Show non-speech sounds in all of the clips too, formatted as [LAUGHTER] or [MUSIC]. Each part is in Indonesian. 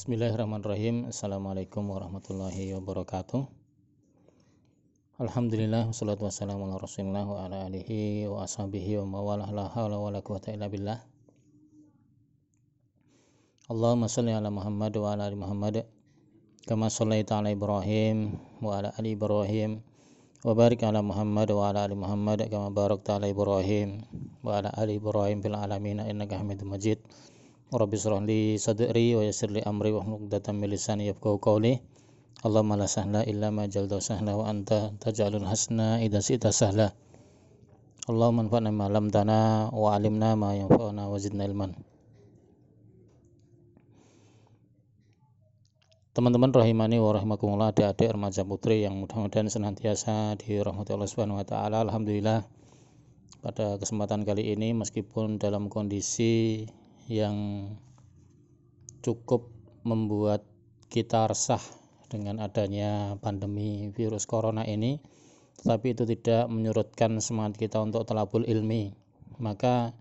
Bismillahirrahmanirrahim. Assalamualaikum warahmatullahi wabarakatuh. Alhamdulillah Wassalatu wassalamu ala rasulillah Wa ala alihi wa ashabihi wa mawalah La wa la quwata illa billah. Allahumma salli ala Muhammad wa ala ali Muhammad Kama sallaita ala Ibrahim Wa ala ali Ibrahim Wa barik ala Muhammad wa ala ali Muhammad Kama barakta ala Ibrahim Wa ala ali Ibrahim Fil alamina innaka hamidun majid Rabbi surah li sadri wa yassir li amri wa hlul uqdatam min lisani yafqahu qawli. Allahumma la sahla illa ma jalta sahla wa anta taj'alul hasna idza sita sahla. Allahumma anfa'na ma 'allamtana wa 'allimna ma yanfa'una wa zidna ilman. Teman-teman rahimani wa rahimakumullah adik-adik remaja putri yang mudah-mudahan senantiasa dirahmati Allah Subhanahu wa taala. Alhamdulillah pada kesempatan kali ini meskipun dalam kondisi yang cukup membuat kita resah dengan adanya pandemi virus corona ini tetapi itu tidak menyurutkan semangat kita untuk telabul ilmi. Maka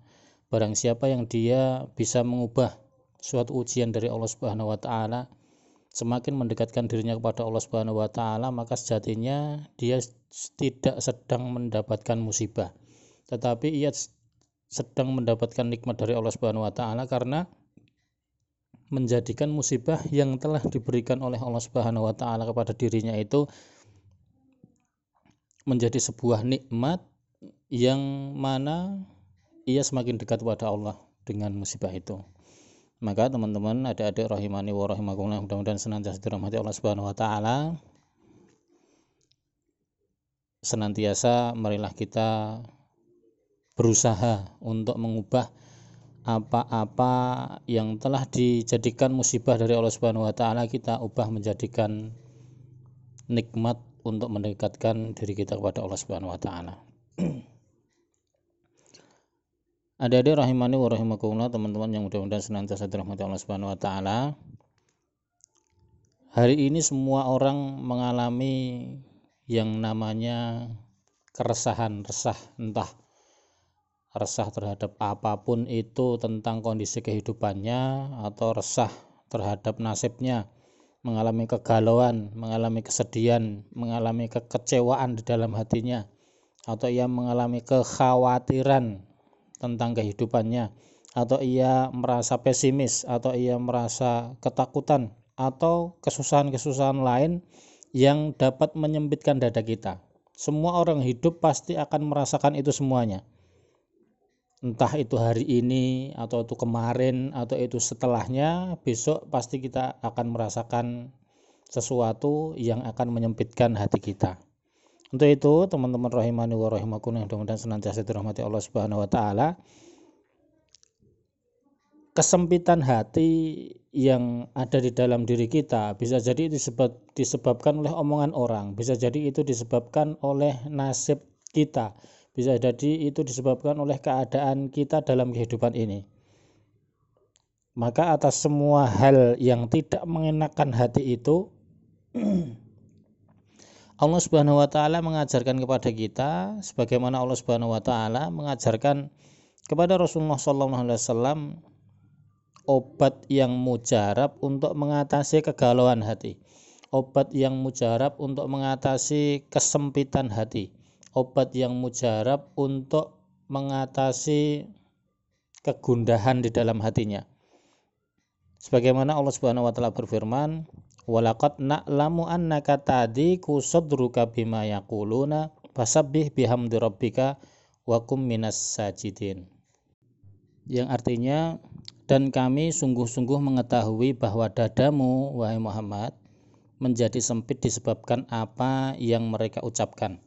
barang siapa yang dia bisa mengubah suatu ujian dari Allah Subhanahu wa taala semakin mendekatkan dirinya kepada Allah Subhanahu wa taala maka sejatinya dia tidak sedang mendapatkan musibah. Tetapi ia sedang mendapatkan nikmat dari Allah Subhanahu wa taala karena menjadikan musibah yang telah diberikan oleh Allah Subhanahu wa taala kepada dirinya itu menjadi sebuah nikmat yang mana ia semakin dekat kepada Allah dengan musibah itu. Maka teman-teman adik-adik rahimani wa rahimakumullah mudah-mudahan senantiasa dirahmati Allah Subhanahu wa taala. Senantiasa marilah kita berusaha untuk mengubah apa-apa yang telah dijadikan musibah dari Allah Subhanahu wa taala kita ubah menjadikan nikmat untuk mendekatkan diri kita kepada Allah Subhanahu wa taala. [CLEARS THROAT] Adik-adik rahimani wa rahimakumullah teman-teman yang mudah-mudahan senantiasa dirahmati Allah Subhanahu wa taala. Hari ini semua orang mengalami yang namanya keresahan, resah entah resah terhadap apa pun itu tentang kondisi kehidupannya atau resah terhadap nasibnya mengalami kegalauan, mengalami kesedihan, mengalami kekecewaan di dalam hatinya atau ia mengalami kekhawatiran tentang kehidupannya atau ia merasa pesimis atau ia merasa ketakutan atau kesusahan-kesusahan lain yang dapat menyempitkan dada kita. Semua orang hidup pasti akan merasakan itu semuanya entah itu hari ini atau itu kemarin atau itu setelahnya besok pasti kita akan merasakan sesuatu yang akan menyempitkan hati kita. Untuk itu teman-teman rahimani wa rahimakumullah mudah-mudahan senantiasa dirahmati Allah Subhanahu wa taala kesempitan hati yang ada di dalam diri kita bisa jadi disebab, disebabkan oleh omongan orang bisa jadi itu disebabkan oleh nasib kita bisa jadi itu disebabkan oleh keadaan kita dalam kehidupan ini. Maka atas semua hal yang tidak mengenakan hati itu [CLEARS THROAT] Allah Subhanahu wa taala mengajarkan kepada kita sebagaimana Allah Subhanahu wa taala mengajarkan kepada Rasulullah sallallahu alaihi wasallam obat yang mujarab untuk mengatasi kegalauan hati. Obat yang mujarab untuk mengatasi kesempitan hati obat yang mujarab untuk mengatasi kegundahan di dalam hatinya. Sebagaimana Allah Subhanahu wa taala berfirman, "Walaqad na'lamu annaka tadi kusadruka bima yaquluna fasabbih bihamdi rabbika wa kum minas sajidin." Yang artinya dan kami sungguh-sungguh mengetahui bahwa dadamu wahai Muhammad menjadi sempit disebabkan apa yang mereka ucapkan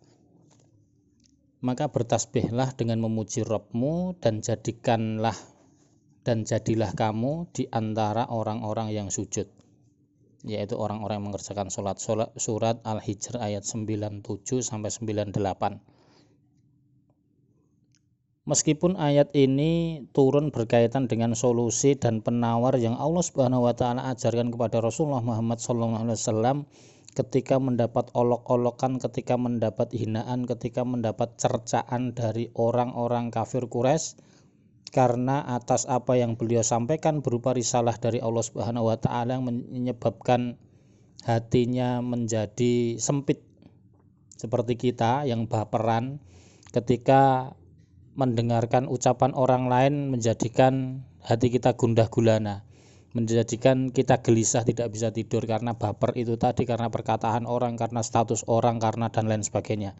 maka bertasbihlah dengan memuji Robmu dan jadikanlah dan jadilah kamu di antara orang-orang yang sujud yaitu orang-orang yang mengerjakan sholat, sholat surat Al-Hijr ayat 97 sampai 98 Meskipun ayat ini turun berkaitan dengan solusi dan penawar yang Allah Subhanahu wa taala ajarkan kepada Rasulullah Muhammad SAW ketika mendapat olok-olokan, ketika mendapat hinaan, ketika mendapat cercaan dari orang-orang kafir Quraisy, karena atas apa yang beliau sampaikan berupa risalah dari Allah Subhanahu wa taala yang menyebabkan hatinya menjadi sempit. Seperti kita yang baperan ketika mendengarkan ucapan orang lain menjadikan hati kita gundah gulana menjadikan kita gelisah tidak bisa tidur karena baper itu tadi karena perkataan orang karena status orang karena dan lain sebagainya.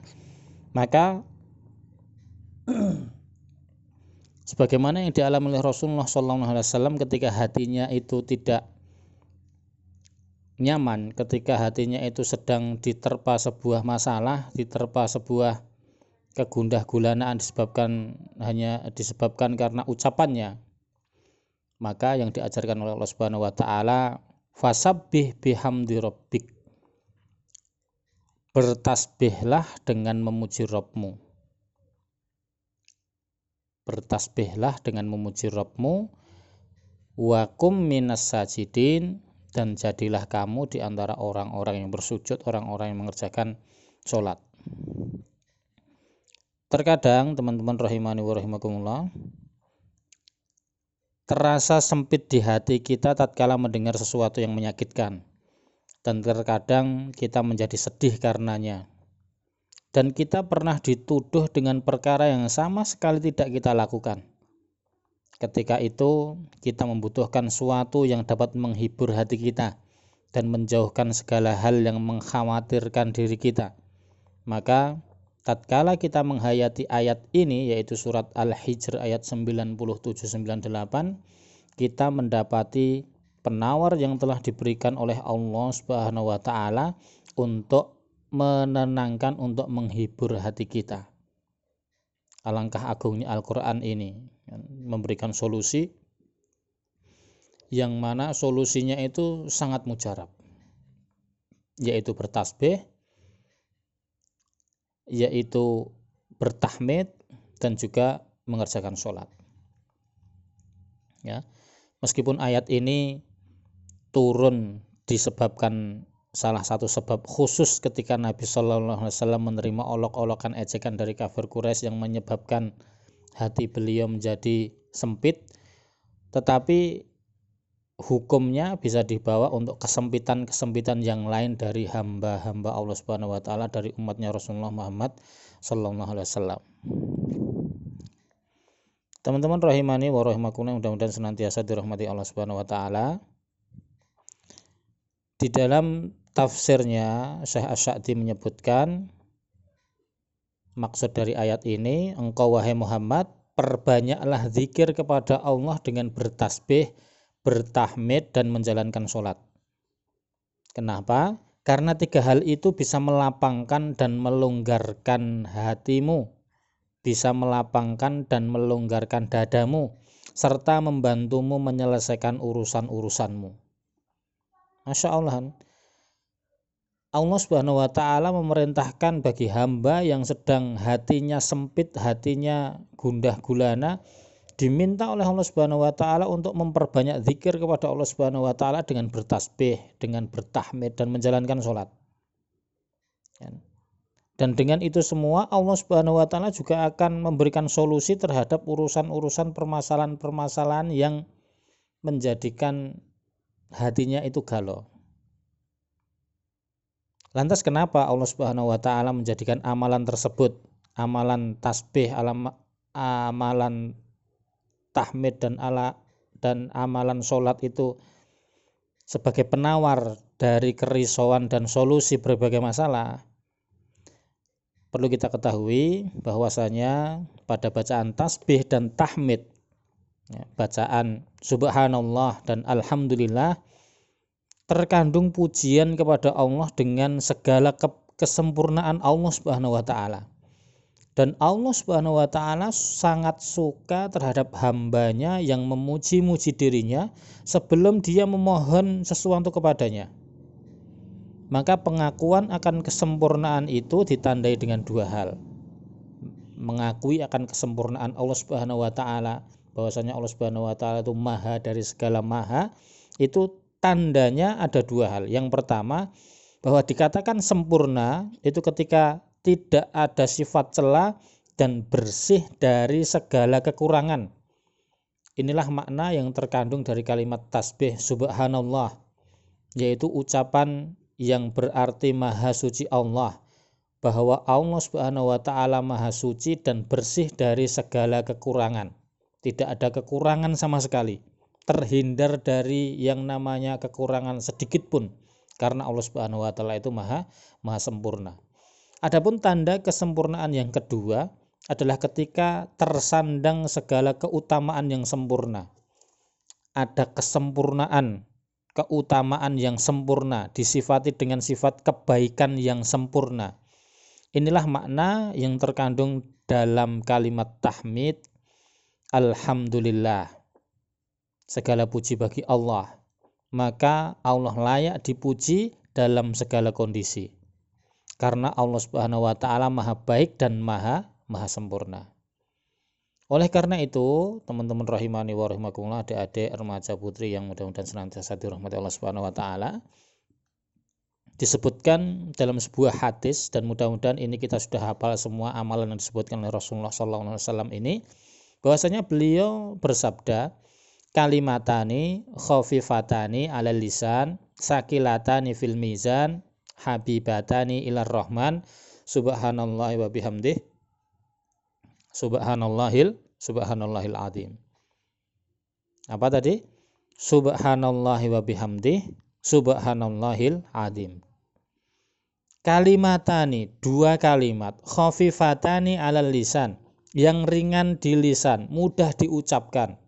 Maka [CLEARS THROAT] sebagaimana yang dialami oleh Rasulullah SAW ketika hatinya itu tidak nyaman ketika hatinya itu sedang diterpa sebuah masalah diterpa sebuah kegundah gulanaan disebabkan hanya disebabkan karena ucapannya maka yang diajarkan oleh Allah Subhanahu wa taala fasabbih bihamdi rabbik. Bertasbihlah dengan memuji Rabbmu. Bertasbihlah dengan memuji Rabbmu. Wa kum minas sajidin. Dan jadilah kamu di antara orang-orang yang bersujud, orang-orang yang mengerjakan sholat. Terkadang teman-teman rahimani wa rahimakumullah terasa sempit di hati kita tatkala mendengar sesuatu yang menyakitkan. Dan terkadang kita menjadi sedih karenanya. Dan kita pernah dituduh dengan perkara yang sama sekali tidak kita lakukan. Ketika itu kita membutuhkan sesuatu yang dapat menghibur hati kita dan menjauhkan segala hal yang mengkhawatirkan diri kita. Maka tatkala kita menghayati ayat ini yaitu surat Al-Hijr ayat 97 98 kita mendapati penawar yang telah diberikan oleh Allah Subhanahu wa taala untuk menenangkan untuk menghibur hati kita. Alangkah agungnya Al-Qur'an ini memberikan solusi yang mana solusinya itu sangat mujarab yaitu bertasbih yaitu bertahmid dan juga mengerjakan sholat. Ya, meskipun ayat ini turun disebabkan salah satu sebab khusus ketika Nabi Shallallahu Alaihi Wasallam menerima olok-olokan ejekan dari kafir Quraisy yang menyebabkan hati beliau menjadi sempit, tetapi hukumnya bisa dibawa untuk kesempitan-kesempitan yang lain dari hamba-hamba Allah Subhanahu wa taala dari umatnya Rasulullah Muhammad sallallahu alaihi wasallam. Teman-teman rahimani wa rahimakumullah mudah-mudahan senantiasa dirahmati Allah Subhanahu wa taala. Di dalam tafsirnya Syekh Asy-Sya'di menyebutkan maksud dari ayat ini engkau wahai Muhammad perbanyaklah zikir kepada Allah dengan bertasbih bertahmid dan menjalankan sholat. Kenapa? Karena tiga hal itu bisa melapangkan dan melonggarkan hatimu, bisa melapangkan dan melonggarkan dadamu, serta membantumu menyelesaikan urusan-urusanmu. Masya Allah. Allah Subhanahu wa taala memerintahkan bagi hamba yang sedang hatinya sempit, hatinya gundah gulana diminta oleh Allah Subhanahu wa taala untuk memperbanyak zikir kepada Allah Subhanahu wa taala dengan bertasbih, dengan bertahmid dan menjalankan sholat. Dan dengan itu semua Allah Subhanahu wa taala juga akan memberikan solusi terhadap urusan-urusan permasalahan-permasalahan yang menjadikan hatinya itu galau. Lantas kenapa Allah Subhanahu wa taala menjadikan amalan tersebut, amalan tasbih, amalan tahmid dan ala dan amalan sholat itu sebagai penawar dari kerisauan dan solusi berbagai masalah perlu kita ketahui bahwasanya pada bacaan tasbih dan tahmid ya, bacaan subhanallah dan alhamdulillah terkandung pujian kepada Allah dengan segala kesempurnaan Allah Subhanahu wa taala dan Allah Subhanahu wa taala sangat suka terhadap hambanya yang memuji-muji dirinya sebelum dia memohon sesuatu kepadanya. Maka pengakuan akan kesempurnaan itu ditandai dengan dua hal. Mengakui akan kesempurnaan Allah Subhanahu wa taala, bahwasanya Allah Subhanahu wa taala itu maha dari segala maha, itu tandanya ada dua hal. Yang pertama, bahwa dikatakan sempurna itu ketika tidak ada sifat celah dan bersih dari segala kekurangan. Inilah makna yang terkandung dari kalimat tasbih subhanallah yaitu ucapan yang berarti maha suci Allah bahwa Allah Subhanahu wa taala maha suci dan bersih dari segala kekurangan. Tidak ada kekurangan sama sekali. Terhindar dari yang namanya kekurangan sedikit pun karena Allah Subhanahu wa taala itu maha maha sempurna. Adapun tanda kesempurnaan yang kedua adalah ketika tersandang segala keutamaan yang sempurna. Ada kesempurnaan, keutamaan yang sempurna, disifati dengan sifat kebaikan yang sempurna. Inilah makna yang terkandung dalam kalimat tahmid Alhamdulillah. Segala puji bagi Allah. Maka Allah layak dipuji dalam segala kondisi. Karena Allah Subhanahu wa taala Maha baik dan Maha maha sempurna. Oleh karena itu, teman-teman rahimani wa rahimakumullah, adik-adik remaja putri yang mudah-mudahan senantiasa dirahmati Allah Subhanahu wa taala, disebutkan dalam sebuah hadis dan mudah-mudahan ini kita sudah hafal semua amalan yang disebutkan oleh Rasulullah SAW ini bahwasanya beliau bersabda kalimatani khafifatani ala lisan sakilatani fil mizan habibatani ilar rahman subhanallah wa bihamdih Subhanallahil Subhanallahil azim. Apa tadi? Subhanallahi wa bihamdih Subhanallahil azim. Kalimatani, dua kalimat, khafifatani alal lisan, yang ringan di lisan, mudah diucapkan.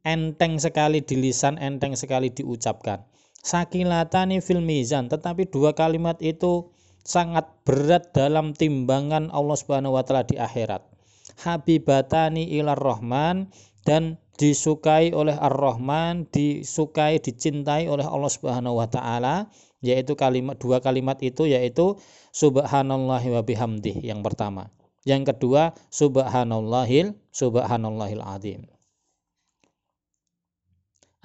Enteng sekali di lisan, enteng sekali diucapkan. Sakilatani fil mizan, tetapi dua kalimat itu sangat berat dalam timbangan Allah Subhanahu wa taala di akhirat. Habibatani ilar rahman dan disukai oleh ar-rahman disukai dicintai oleh Allah Subhanahu wa taala yaitu kalimat dua kalimat itu yaitu subhanallahi wa bihamdih yang pertama. Yang kedua subhanallahil subhanallahil azim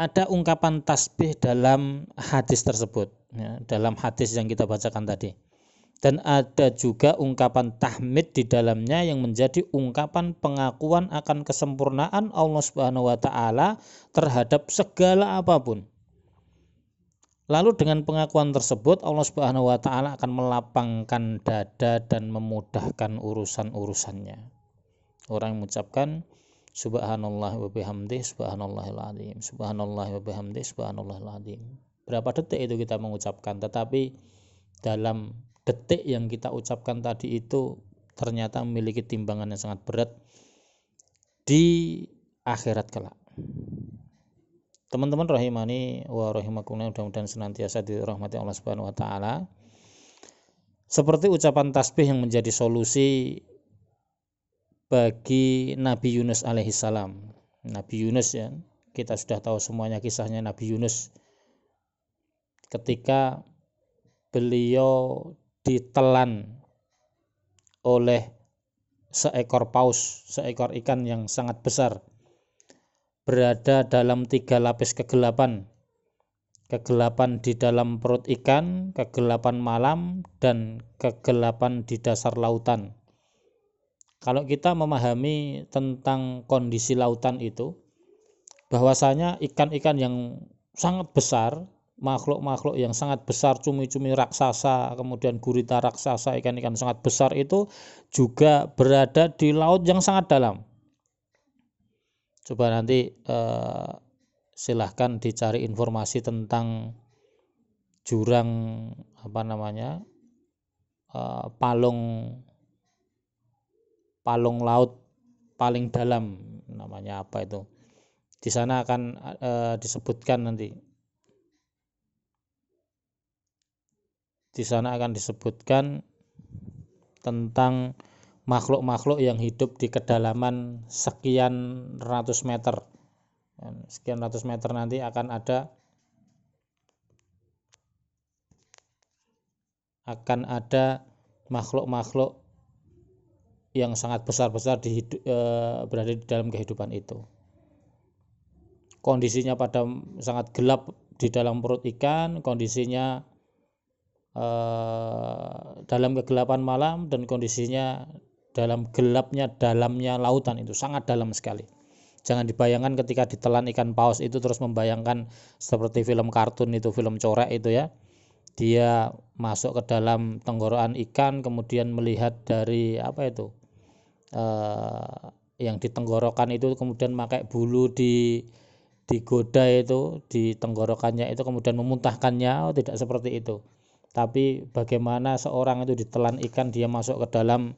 ada ungkapan tasbih dalam hadis tersebut ya, dalam hadis yang kita bacakan tadi dan ada juga ungkapan tahmid di dalamnya yang menjadi ungkapan pengakuan akan kesempurnaan Allah Subhanahu wa taala terhadap segala apa pun. Lalu dengan pengakuan tersebut Allah Subhanahu wa taala akan melapangkan dada dan memudahkan urusan-urusannya. Orang yang mengucapkan subhanallah wa bihamdi subhanallahil azim subhanallah wa bihamdi subhanallahil azim. Berapa detik itu kita mengucapkan tetapi dalam detik yang kita ucapkan tadi itu ternyata memiliki timbangan yang sangat berat di akhirat kelak. Teman-teman rahimani wa rahimakumullah mudah-mudahan senantiasa dirahmati Allah Subhanahu wa taala. Seperti ucapan tasbih yang menjadi solusi bagi Nabi Yunus alaihissalam. Nabi Yunus ya, kita sudah tahu semuanya kisahnya Nabi Yunus ketika beliau ditelan oleh seekor paus, seekor ikan yang sangat besar, berada dalam tiga lapis kegelapan. Kegelapan di dalam perut ikan, kegelapan malam, dan kegelapan di dasar lautan. Kalau kita memahami tentang kondisi lautan itu, bahwasanya ikan-ikan yang sangat besar makhluk-makhluk yang sangat besar cumi-cumi raksasa kemudian gurita raksasa ikan-ikan sangat besar itu juga berada di laut yang sangat dalam. Coba nanti eh, silahkan dicari informasi tentang jurang apa namanya eh, palung palung laut paling dalam namanya apa itu di sana akan eh, disebutkan nanti di sana akan disebutkan tentang makhluk-makhluk yang hidup di kedalaman sekian ratus meter. Sekian ratus meter nanti akan ada akan ada makhluk-makhluk yang sangat besar-besar di e, berada di dalam kehidupan itu. Kondisinya pada sangat gelap di dalam perut ikan, kondisinya Eh, dalam kegelapan malam dan kondisinya dalam gelapnya dalamnya lautan itu sangat dalam sekali. Jangan dibayangkan ketika ditelan ikan paus itu terus membayangkan seperti film kartun itu, film corak itu ya. Dia masuk ke dalam tenggorokan ikan kemudian melihat dari apa itu? Eh, yang di tenggorokan itu kemudian pakai bulu di digoda itu di tenggorokannya itu kemudian memuntahkannya oh, tidak seperti itu. Tapi bagaimana seorang itu ditelan ikan dia masuk ke dalam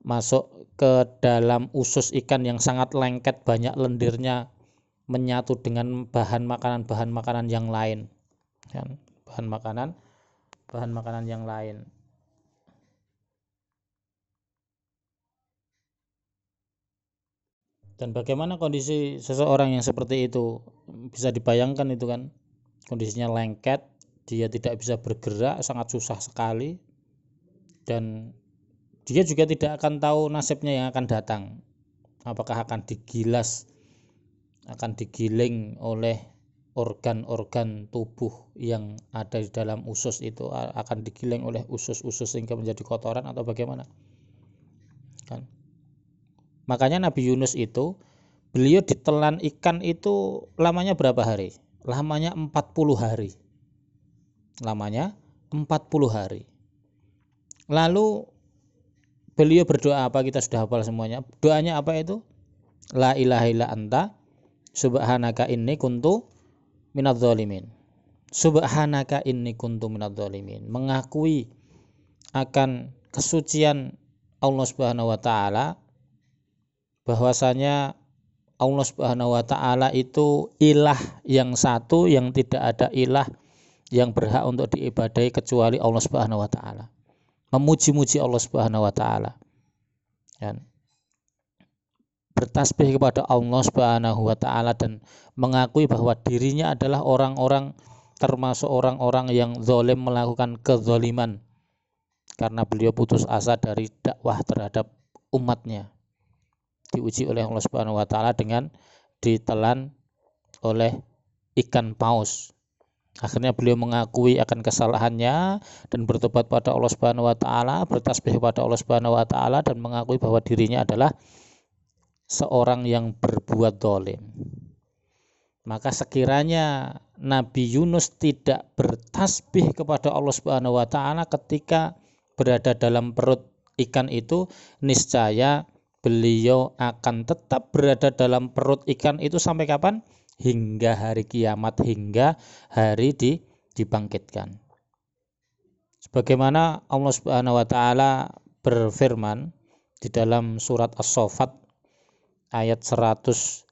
masuk ke dalam usus ikan yang sangat lengket banyak lendirnya menyatu dengan bahan makanan-bahan makanan yang lain. Kan? Bahan makanan bahan makanan yang lain dan bagaimana kondisi seseorang yang seperti itu? Bisa dibayangkan itu kan kondisinya lengket dia tidak bisa bergerak sangat susah sekali dan dia juga tidak akan tahu nasibnya yang akan datang. Apakah akan digilas akan digiling oleh organ-organ tubuh yang ada di dalam usus itu akan digiling oleh usus-usus sehingga menjadi kotoran atau bagaimana? Kan makanya Nabi Yunus itu beliau ditelan ikan itu lamanya berapa hari? Lamanya 40 hari. Lamanya 40 hari. Lalu beliau berdoa apa? Kita sudah hafal semuanya. Doanya apa itu? La ilaha illa anta subhanaka inni kuntu minadz zalimin subhanaka inni kuntu minadz zalimin mengakui akan kesucian Allah Subhanahu wa taala bahwasanya Allah Subhanahu wa taala itu ilah yang satu yang tidak ada ilah yang berhak untuk diibadahi kecuali Allah Subhanahu wa taala. Memuji-muji Allah Subhanahu wa taala. Dan bertasbih kepada Allah Subhanahu wa taala dan mengakui bahwa dirinya adalah orang-orang termasuk orang-orang yang zalim melakukan kezaliman. Karena beliau putus asa dari dakwah terhadap umatnya diuji oleh Allah Subhanahu wa taala dengan ditelan oleh ikan paus Akhirnya beliau mengakui akan kesalahannya dan bertobat pada Allah Subhanahu wa taala, bertasbih kepada Allah Subhanahu wa taala dan mengakui bahwa dirinya adalah seorang yang berbuat dolim. Maka sekiranya Nabi Yunus tidak bertasbih kepada Allah Subhanahu wa taala ketika berada dalam perut ikan itu, niscaya beliau akan tetap berada dalam perut ikan itu sampai kapan? hingga hari kiamat hingga hari di, dibangkitkan. Sebagaimana Allah Subhanahu wa taala berfirman di dalam surat As-Saffat ayat 143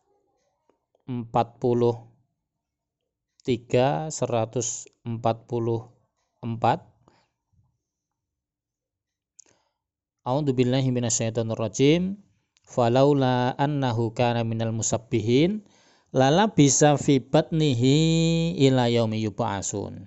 144 A'udzu billahi minasyaitonir rajim falaula annahu kana minal musabbihin lala bisa fibat nihi ila yaumi yub'asun.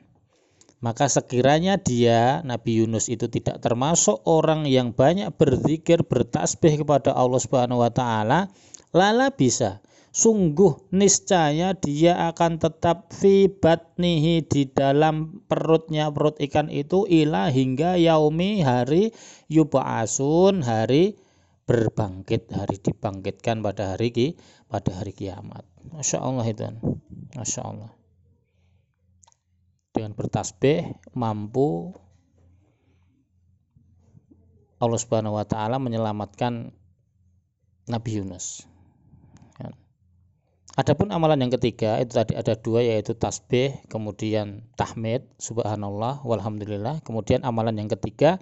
Maka sekiranya dia Nabi Yunus itu tidak termasuk orang yang banyak berzikir bertasbih kepada Allah Subhanahu wa taala, lala bisa sungguh niscaya dia akan tetap fibat nihi di dalam perutnya. Perut ikan itu ila hingga yaumi hari yub'asun hari berbangkit hari dibangkitkan pada hari ki pada hari kiamat. Masya Allah itu. Masya Allah dengan bertasbih mampu Allah Subhanahu wa taala menyelamatkan Nabi Yunus. Adapun amalan yang ketiga itu tadi ada dua yaitu tasbih, kemudian tahmid, subhanallah, walhamdulillah. Kemudian amalan yang ketiga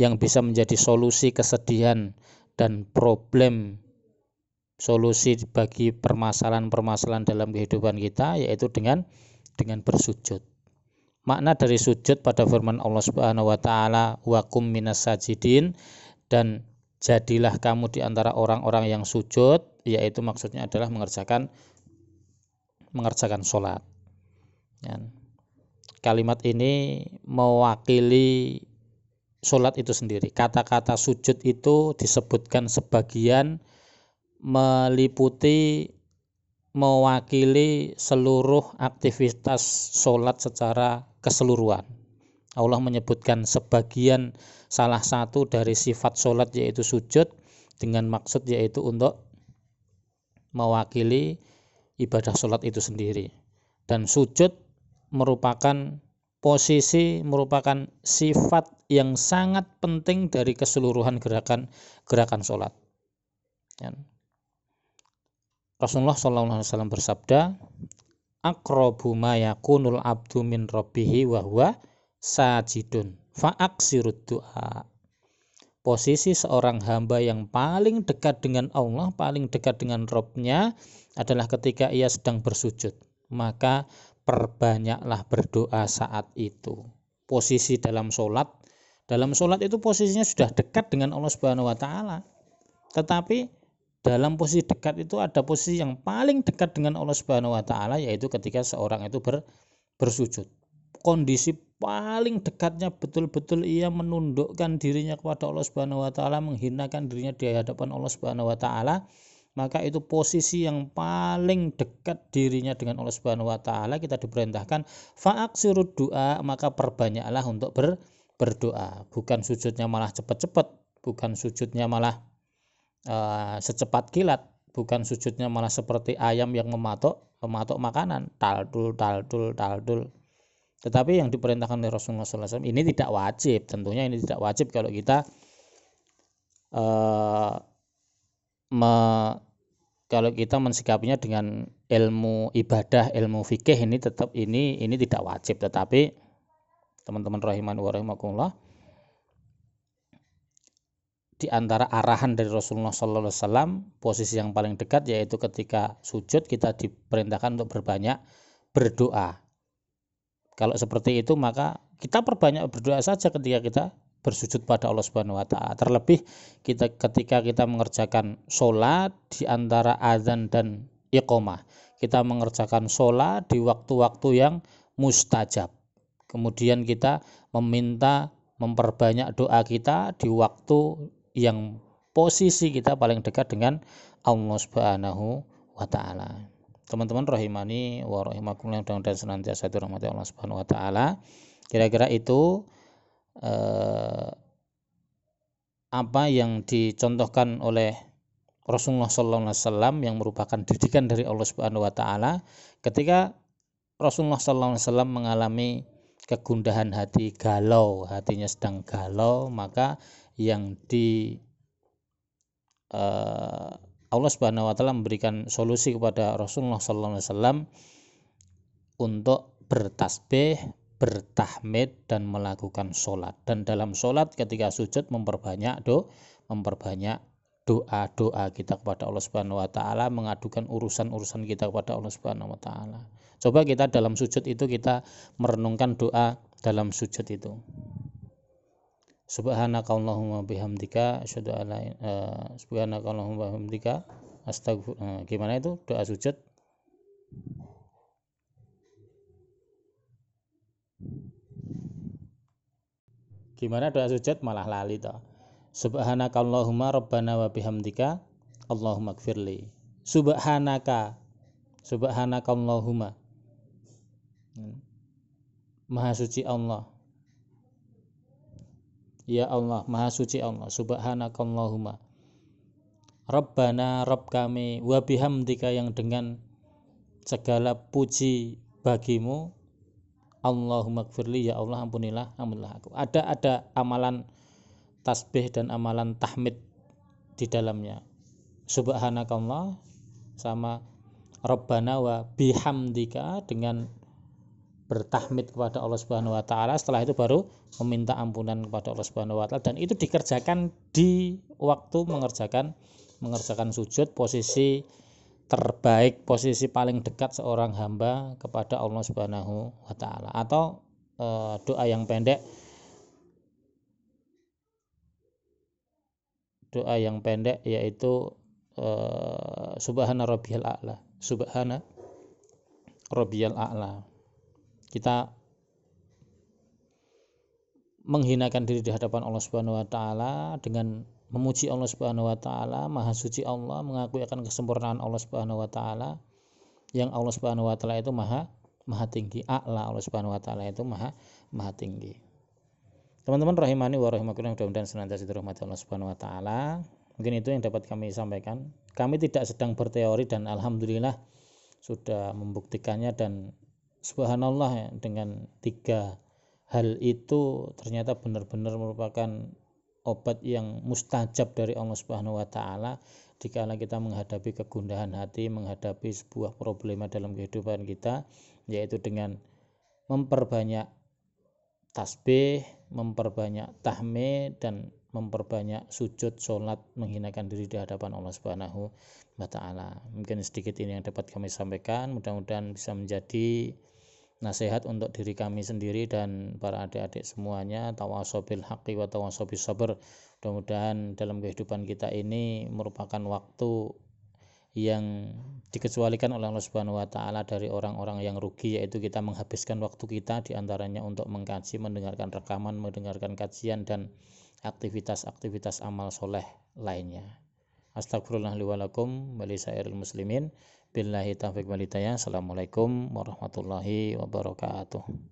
yang bisa menjadi solusi kesedihan dan problem solusi bagi permasalahan-permasalahan dalam kehidupan kita yaitu dengan dengan bersujud. Makna dari sujud pada firman Allah Subhanahu wa taala wakum minas sajidin dan jadilah kamu di antara orang-orang yang sujud yaitu maksudnya adalah mengerjakan mengerjakan sholat. Ya. Kalimat ini mewakili sholat itu sendiri. Kata-kata sujud itu disebutkan sebagian meliputi mewakili seluruh aktivitas sholat secara keseluruhan. Allah menyebutkan sebagian salah satu dari sifat sholat yaitu sujud dengan maksud yaitu untuk mewakili ibadah sholat itu sendiri dan sujud merupakan posisi merupakan sifat yang sangat penting dari keseluruhan gerakan gerakan sholat. Ya. Rasulullah SAW bersabda, "Akrobu ma yakunul abdu min rabbihi wa huwa sajidun fa'aksirud du'a." Posisi seorang hamba yang paling dekat dengan Allah, paling dekat dengan Robnya adalah ketika ia sedang bersujud. Maka perbanyaklah berdoa saat itu. Posisi dalam sholat, dalam sholat itu posisinya sudah dekat dengan Allah Subhanahu Wa Taala. Tetapi dalam posisi dekat itu ada posisi yang paling dekat dengan Allah Subhanahu Wa Taala yaitu ketika seorang itu ber, bersujud. Kondisi paling dekatnya betul-betul ia menundukkan dirinya kepada Allah Subhanahu Wa Taala, menghinakan dirinya di hadapan Allah Subhanahu Wa Taala maka itu posisi yang paling dekat dirinya dengan Allah Subhanahu wa taala kita diperintahkan fa'aksirud doa maka perbanyaklah untuk ber, berdoa. Bukan sujudnya malah cepat-cepat bukan sujudnya malah uh, secepat kilat bukan sujudnya malah seperti ayam yang mematok mematok makanan taldul taldul taldul tetapi yang diperintahkan oleh Rasulullah SAW ini tidak wajib tentunya ini tidak wajib kalau kita uh, me, kalau kita mensikapinya dengan ilmu ibadah, ilmu fikih ini tetap ini ini tidak wajib, tetapi teman-teman rahiman wa rahimakumullah di antara arahan dari Rasulullah Sallallahu Alaihi Wasallam posisi yang paling dekat yaitu ketika sujud kita diperintahkan untuk berbanyak berdoa. Kalau seperti itu maka kita perbanyak berdoa saja ketika kita bersujud pada Allah Subhanahu wa taala. Terlebih kita ketika kita mengerjakan sholat di antara azan dan iqomah. Kita mengerjakan sholat di waktu-waktu yang mustajab. Kemudian kita meminta memperbanyak doa kita di waktu yang posisi kita paling dekat dengan Allah Subhanahu wa taala. Teman-teman rahimani wa rahimakumullah dan senantiasa dirahmati Allah Subhanahu wa taala. Kira-kira itu eh, apa yang dicontohkan oleh Rasulullah SAW yang merupakan didikan dari Allah Subhanahu Wa Taala ketika Rasulullah SAW mengalami kegundahan hati galau hatinya sedang galau maka yang di uh, Allah Subhanahu Wa Taala memberikan solusi kepada Rasulullah SAW untuk bertasbih bertahmid dan melakukan sholat dan dalam sholat ketika sujud memperbanyak do memperbanyak doa-doa kita kepada Allah Subhanahu wa taala mengadukan urusan-urusan kita kepada Allah Subhanahu wa taala. Coba kita dalam sujud itu kita merenungkan doa dalam sujud itu. Subhanakallahumma bihamdika asyhadu an la uh, subhanakallahumma bihamdika astagfir uh, gimana itu doa sujud? Gimana doa sujud malah lali toh. Subhanakallahumma rabbana wa bihamdika Allahumma gfirli. Subhanaka. Subhanakallahumma. Maha suci Allah. Ya Allah, Maha suci Allah. Subhanakallahumma. Rabbana Rabb kami wa bihamdika yang dengan segala puji bagimu Allahumma gfirli ya Allah ampunilah ampunilah aku ada ada amalan tasbih dan amalan tahmid di dalamnya subhanakallah sama Rabbana wa bihamdika dengan bertahmid kepada Allah Subhanahu wa taala setelah itu baru meminta ampunan kepada Allah Subhanahu wa taala. Dan itu dikerjakan di waktu mengerjakan mengerjakan sujud posisi terbaik posisi paling dekat seorang hamba kepada Allah Subhanahu wa taala. Atau e, doa yang pendek. Doa yang pendek yaitu e, subhana rabbiyal a'la. Subhana rabbiyal a'la kita menghinakan diri di hadapan Allah Subhanahu wa taala dengan memuji Allah Subhanahu wa taala, maha suci Allah, mengakui akan kesempurnaan Allah Subhanahu wa taala yang Allah Subhanahu wa taala itu maha maha tinggi. A'la Allah Subhanahu wa taala itu maha maha tinggi. Teman-teman rahimani wa rahimakumullah mudah-mudahan senantiasa dirahmati Allah Subhanahu wa taala. mungkin itu yang dapat kami sampaikan kami tidak sedang berteori dan alhamdulillah sudah membuktikannya dan subhanallah ya, dengan tiga hal itu ternyata benar-benar merupakan obat yang mustajab dari Allah Subhanahu wa taala dikala kita menghadapi kegundahan hati, menghadapi sebuah problema dalam kehidupan kita yaitu dengan memperbanyak tasbih, memperbanyak tahmid dan memperbanyak sujud, sholat, menghinakan diri di hadapan Allah Subhanahu wa taala. Mungkin sedikit ini yang dapat kami sampaikan, mudah-mudahan bisa menjadi nasihat untuk diri kami sendiri dan para adik-adik semuanya tawasobil haqqi wa tawasobil sabar mudah-mudahan dalam kehidupan kita ini merupakan waktu yang dikecualikan oleh Allah Subhanahu wa taala dari orang-orang yang rugi yaitu kita menghabiskan waktu kita di antaranya untuk mengkaji, mendengarkan rekaman, mendengarkan kajian dan aktivitas-aktivitas amal soleh lainnya. Astagfirullahaladzim walisairil muslimin. Billahi taufiq walidayah. Assalamualaikum warahmatullahi wabarakatuh.